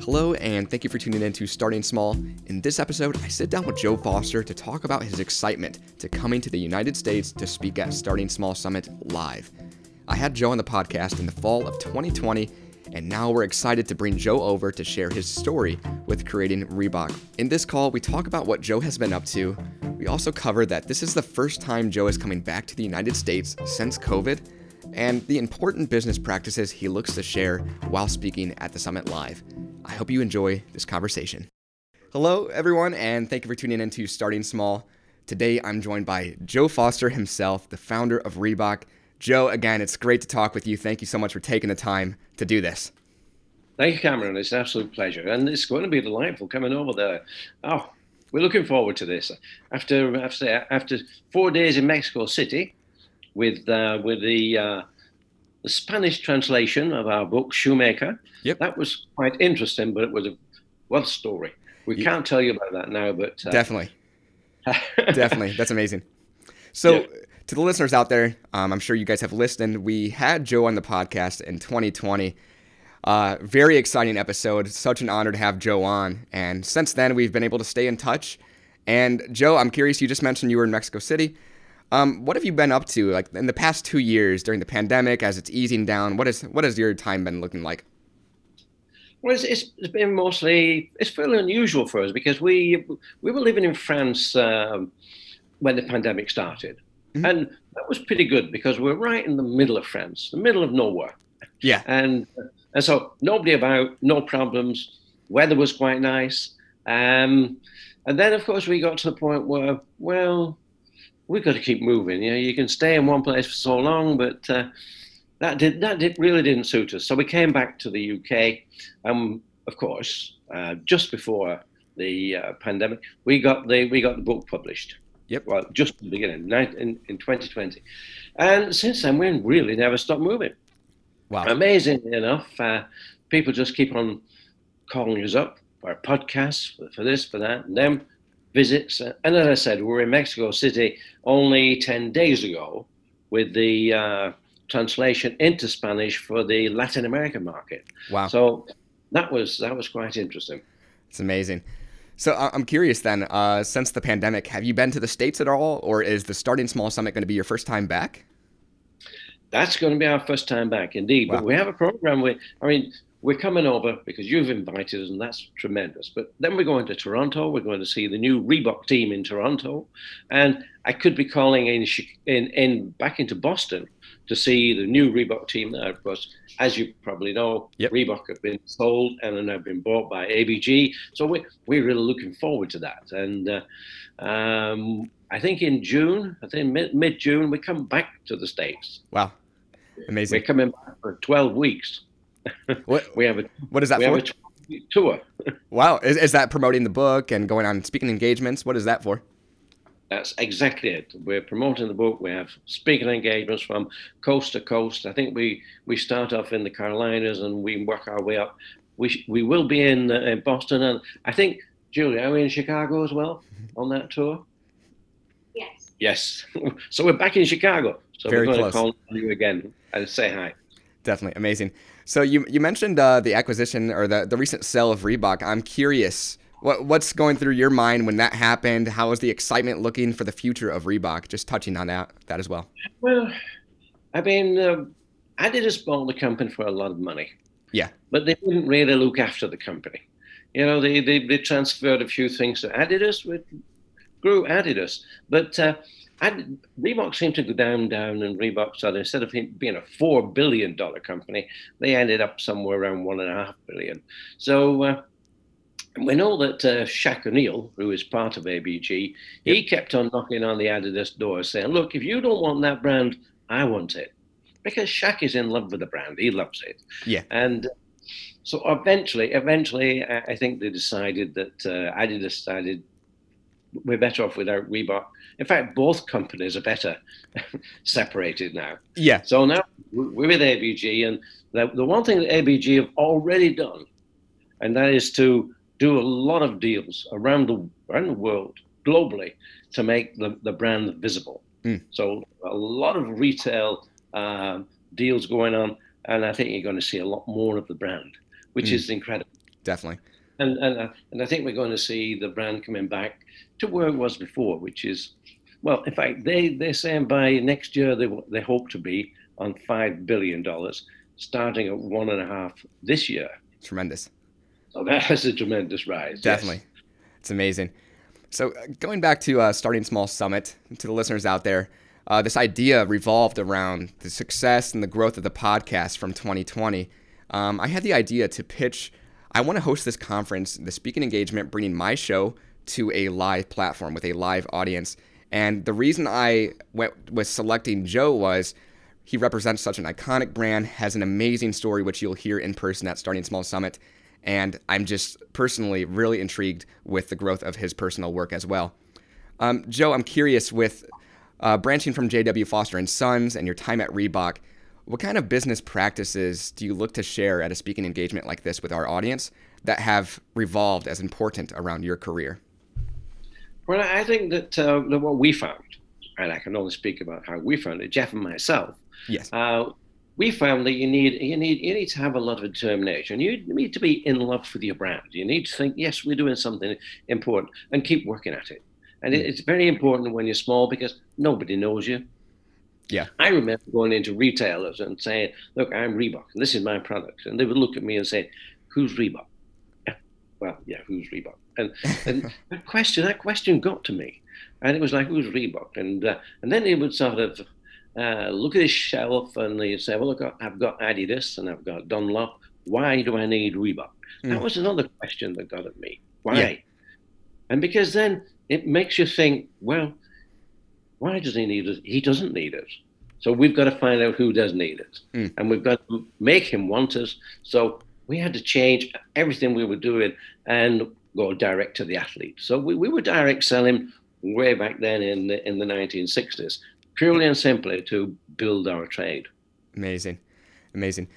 Hello, and thank you for tuning in to Starting Small. In this episode, I sit down with Joe Foster to talk about his excitement to coming to the United States to speak at Starting Small Summit live. I had Joe on the podcast in the fall of 2020, and now we're excited to bring Joe over to share his story with creating Reebok. In this call, we talk about what Joe has been up to. We also cover that this is the first time Joe is coming back to the United States since COVID and the important business practices he looks to share while speaking at the Summit Live. I hope you enjoy this conversation. Hello, everyone, and thank you for tuning in to Starting Small. Today, I'm joined by Joe Foster himself, the founder of Reebok. Joe, again, it's great to talk with you. Thank you so much for taking the time to do this. Thank you, Cameron. It's an absolute pleasure. And it's going to be delightful coming over there. Oh, we're looking forward to this. After after, after four days in Mexico City, with uh, with the uh, the Spanish translation of our book Shoemaker. Yep. That was quite interesting, but it was a a story. We yep. can't tell you about that now, but uh, definitely, definitely, that's amazing. So. Yeah. To the listeners out there, um, I'm sure you guys have listened. We had Joe on the podcast in 2020. Uh, very exciting episode. Such an honor to have Joe on. And since then, we've been able to stay in touch. And Joe, I'm curious, you just mentioned you were in Mexico City. Um, what have you been up to, like in the past two years during the pandemic, as it's easing down? What is what has your time been looking like? Well, it's, it's been mostly it's fairly unusual for us because we we were living in France um, when the pandemic started, mm-hmm. and that was pretty good because we're right in the middle of France, the middle of nowhere. Yeah, and and so nobody about, no problems. Weather was quite nice, um, and then of course we got to the point where well we've got to keep moving. You know, you can stay in one place for so long, but uh, that did that did, really didn't suit us. So we came back to the UK, and of course, uh, just before the uh, pandemic, we got the we got the book published. Yep. Well, just the beginning, in, in 2020, and since then we've really never stopped moving. Wow. Amazingly enough, uh, people just keep on calling us up for podcasts, for, for this, for that, and then visits. And as I said, we were in Mexico City only 10 days ago with the uh, translation into Spanish for the Latin American market. Wow. So that was that was quite interesting. It's amazing. So I'm curious then, uh, since the pandemic, have you been to the States at all, or is the Starting Small Summit going to be your first time back? That's going to be our first time back, indeed. Wow. But we have a program with, I mean, we're coming over because you've invited us, and that's tremendous. But then we're going to Toronto. We're going to see the new Reebok team in Toronto, and I could be calling in in, in back into Boston to see the new Reebok team there. Of course, as you probably know, yep. Reebok have been sold and then have been bought by ABG. So we, we're really looking forward to that. And uh, um, I think in June, I think mid, mid June, we come back to the States. Wow. Amazing. We're coming back for 12 weeks. What we have a what is that we for? Have a tour. wow, is, is that promoting the book and going on speaking engagements? What is that for? That's exactly it. We're promoting the book. We have speaking engagements from coast to coast. I think we we start off in the Carolinas and we work our way up. We we will be in, uh, in Boston and I think Julia, are we in Chicago as well on that tour? Yes. Yes. so we're back in Chicago. So Very we're going close. to call you again and say hi. Definitely amazing. So you you mentioned uh, the acquisition or the, the recent sale of Reebok. I'm curious what what's going through your mind when that happened. How is the excitement looking for the future of Reebok? Just touching on that that as well. Well, I mean, uh, Adidas bought the company for a lot of money. Yeah. But they didn't really look after the company. You know, they they, they transferred a few things to Adidas, which grew Adidas, but. Uh, and Reebok seemed to go down, down, and Reebok started instead of being a four billion dollar company, they ended up somewhere around one and a half billion. So uh, we know that uh, Shaq O'Neal, who is part of ABG, yep. he kept on knocking on the Adidas door, saying, "Look, if you don't want that brand, I want it," because Shaq is in love with the brand; he loves it. Yeah, and. So eventually, eventually, I think they decided that uh, Adidas decided we're better off without Reebok. In fact, both companies are better separated now. Yeah. So now we're with ABG, and the, the one thing that ABG have already done, and that is to do a lot of deals around the around the world, globally, to make the, the brand visible. Mm. So a lot of retail uh, deals going on, and I think you're going to see a lot more of the brand, which mm. is incredible. definitely. And and uh, and I think we're going to see the brand coming back to where it was before, which is, well, in fact, they they're saying by next year they they hope to be on five billion dollars, starting at one and a half this year. Tremendous. So that is a tremendous rise. Definitely, yes. it's amazing. So uh, going back to uh, starting small summit to the listeners out there, uh, this idea revolved around the success and the growth of the podcast from 2020. Um, I had the idea to pitch. I want to host this conference, the speaking engagement, bringing my show to a live platform with a live audience. And the reason I went was selecting Joe was he represents such an iconic brand, has an amazing story, which you'll hear in person at Starting Small Summit. And I'm just personally really intrigued with the growth of his personal work as well. Um, Joe, I'm curious with uh, branching from J.W. Foster and Sons and your time at Reebok, what kind of business practices do you look to share at a speaking engagement like this with our audience that have revolved as important around your career? Well, I think that, uh, that what we found, and I can only speak about how we found it, Jeff and myself. Yes. Uh, we found that you need you need you need to have a lot of determination. You need to be in love with your brand. You need to think, yes, we're doing something important, and keep working at it. And mm. it's very important when you're small because nobody knows you. Yeah. I remember going into retailers and saying, "Look, I'm Reebok, and this is my product," and they would look at me and say, "Who's Reebok?" Yeah, well, yeah, who's Reebok? And and that question that question got to me, and it was like, "Who's Reebok?" And uh, and then they would sort of uh, look at this shelf and you say, well, look, I've got Adidas and I've got Dunlop. Why do I need Reebok? Mm. That was another question that got at me. Why? Yeah. And because then it makes you think, well, why does he need it? He doesn't need it. So we've got to find out who does need it. Mm. And we've got to make him want us. So we had to change everything we were doing and go direct to the athlete. So we, we were direct selling way back then in the, in the 1960s purely and simply to build our trade. Amazing, amazing.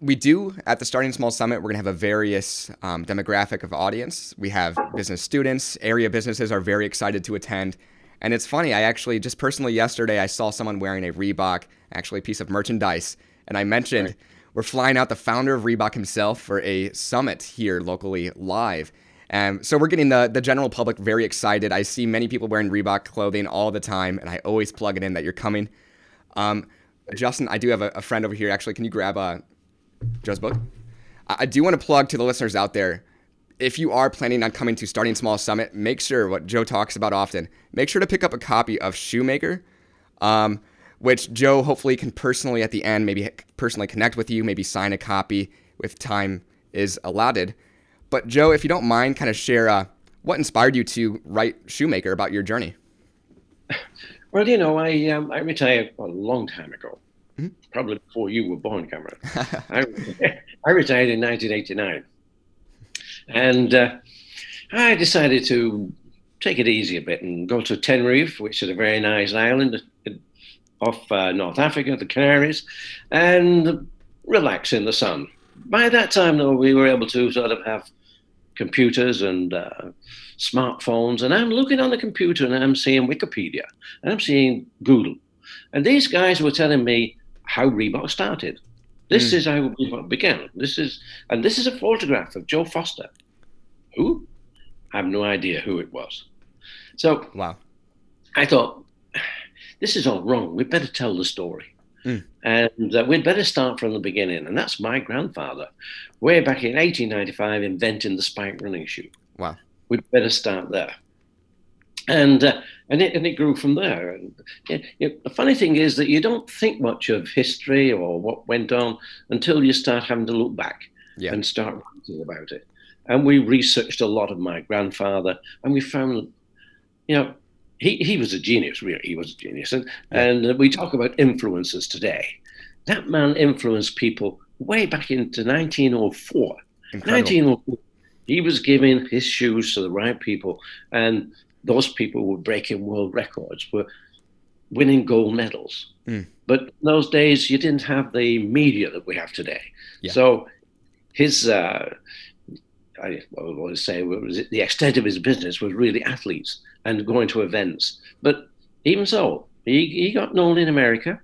We do at the Starting Small Summit. We're going to have a various um, demographic of audience. We have business students, area businesses are very excited to attend. And it's funny, I actually just personally yesterday I saw someone wearing a Reebok, actually a piece of merchandise, and I mentioned right. we're flying out the founder of Reebok himself for a summit here locally live. Um, so we're getting the, the general public very excited. I see many people wearing Reebok clothing all the time, and I always plug it in that you're coming. Um, Justin, I do have a, a, friend over here. Actually, can you grab uh, Joe's book? I, I do want to plug to the listeners out there. If you are planning on coming to Starting Small Summit, make sure what Joe talks about often. Make sure to pick up a copy of Shoemaker, um, which Joe hopefully can personally at the end maybe personally connect with you, maybe sign a copy if time is allotted. But Joe, if you don't mind, kind of share uh, what inspired you to write Shoemaker about your journey. Well, you know, I um, I retired a long time ago, mm-hmm. probably before you were born, Cameron. I, I retired in 1989, and uh, I decided to take it easy a bit and go to Tenerife, which is a very nice island off uh, North Africa, the Canaries, and relax in the sun. By that time, though, we were able to sort of have computers and uh, smartphones, and I'm looking on the computer and I'm seeing Wikipedia and I'm seeing Google. And these guys were telling me how Reebok started. This mm. is how Reebok began. This is, and this is a photograph of Joe Foster. Who? I have no idea who it was. So, wow. I thought, this is all wrong. We better tell the story. Mm. And uh, we'd better start from the beginning. And that's my grandfather, way back in 1895, inventing the spike running shoe. Wow. We'd better start there. And, uh, and, it, and it grew from there. And it, it, the funny thing is that you don't think much of history or what went on until you start having to look back yeah. and start writing about it. And we researched a lot of my grandfather, and we found, you know, he, he was a genius, really. He was a genius. And, yeah. and uh, we talk about influences today. That man influenced people way back into 1904. Incredible. 1904. He was giving his shoes to the right people, and those people were breaking world records, were winning gold medals. Mm. But in those days, you didn't have the media that we have today. Yeah. So his, uh, I to say, was the extent of his business was really athletes and going to events. But even so, he, he got known in America,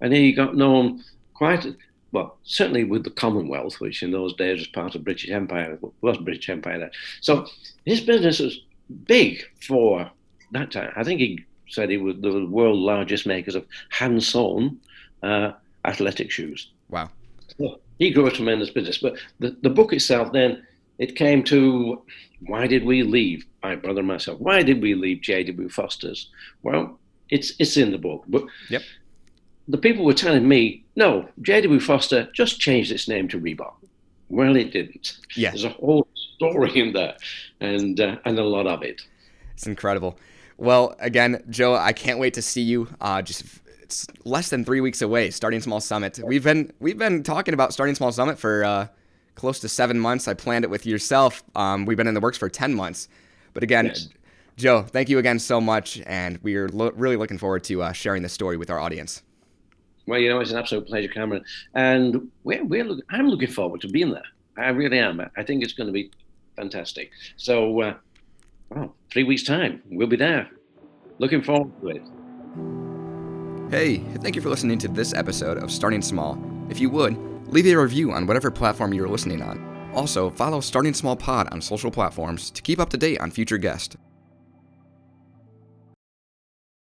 and he got known quite well, certainly with the Commonwealth, which in those days was part of British Empire, was British Empire then. So his business was big for that time. I think he said he was the world's largest makers of hand sewn uh, athletic shoes. Wow. So he grew a tremendous business. But the, the book itself, then, it came to why did we leave, my brother and myself? Why did we leave J.W. Foster's? Well, it's it's in the book. But yep. the people were telling me, no, J.W. Foster just changed its name to Reebok. Well, it didn't. Yeah. There's a whole story in there, and uh, and a lot of it. It's incredible. Well, again, Joe, I can't wait to see you. Uh, just it's less than three weeks away. Starting Small Summit. We've been we've been talking about Starting Small Summit for uh, close to seven months. I planned it with yourself. Um, we've been in the works for ten months. But again, yes. Joe, thank you again so much, and we are lo- really looking forward to uh, sharing this story with our audience. Well, you know, it's an absolute pleasure, Cameron, and we're, we're look- I'm looking forward to being there. I really am. I think it's going to be fantastic. So, uh, well, three weeks' time, we'll be there. Looking forward to it. Hey, thank you for listening to this episode of Starting Small. If you would, leave a review on whatever platform you're listening on. Also, follow Starting Small Pod on social platforms to keep up to date on future guests.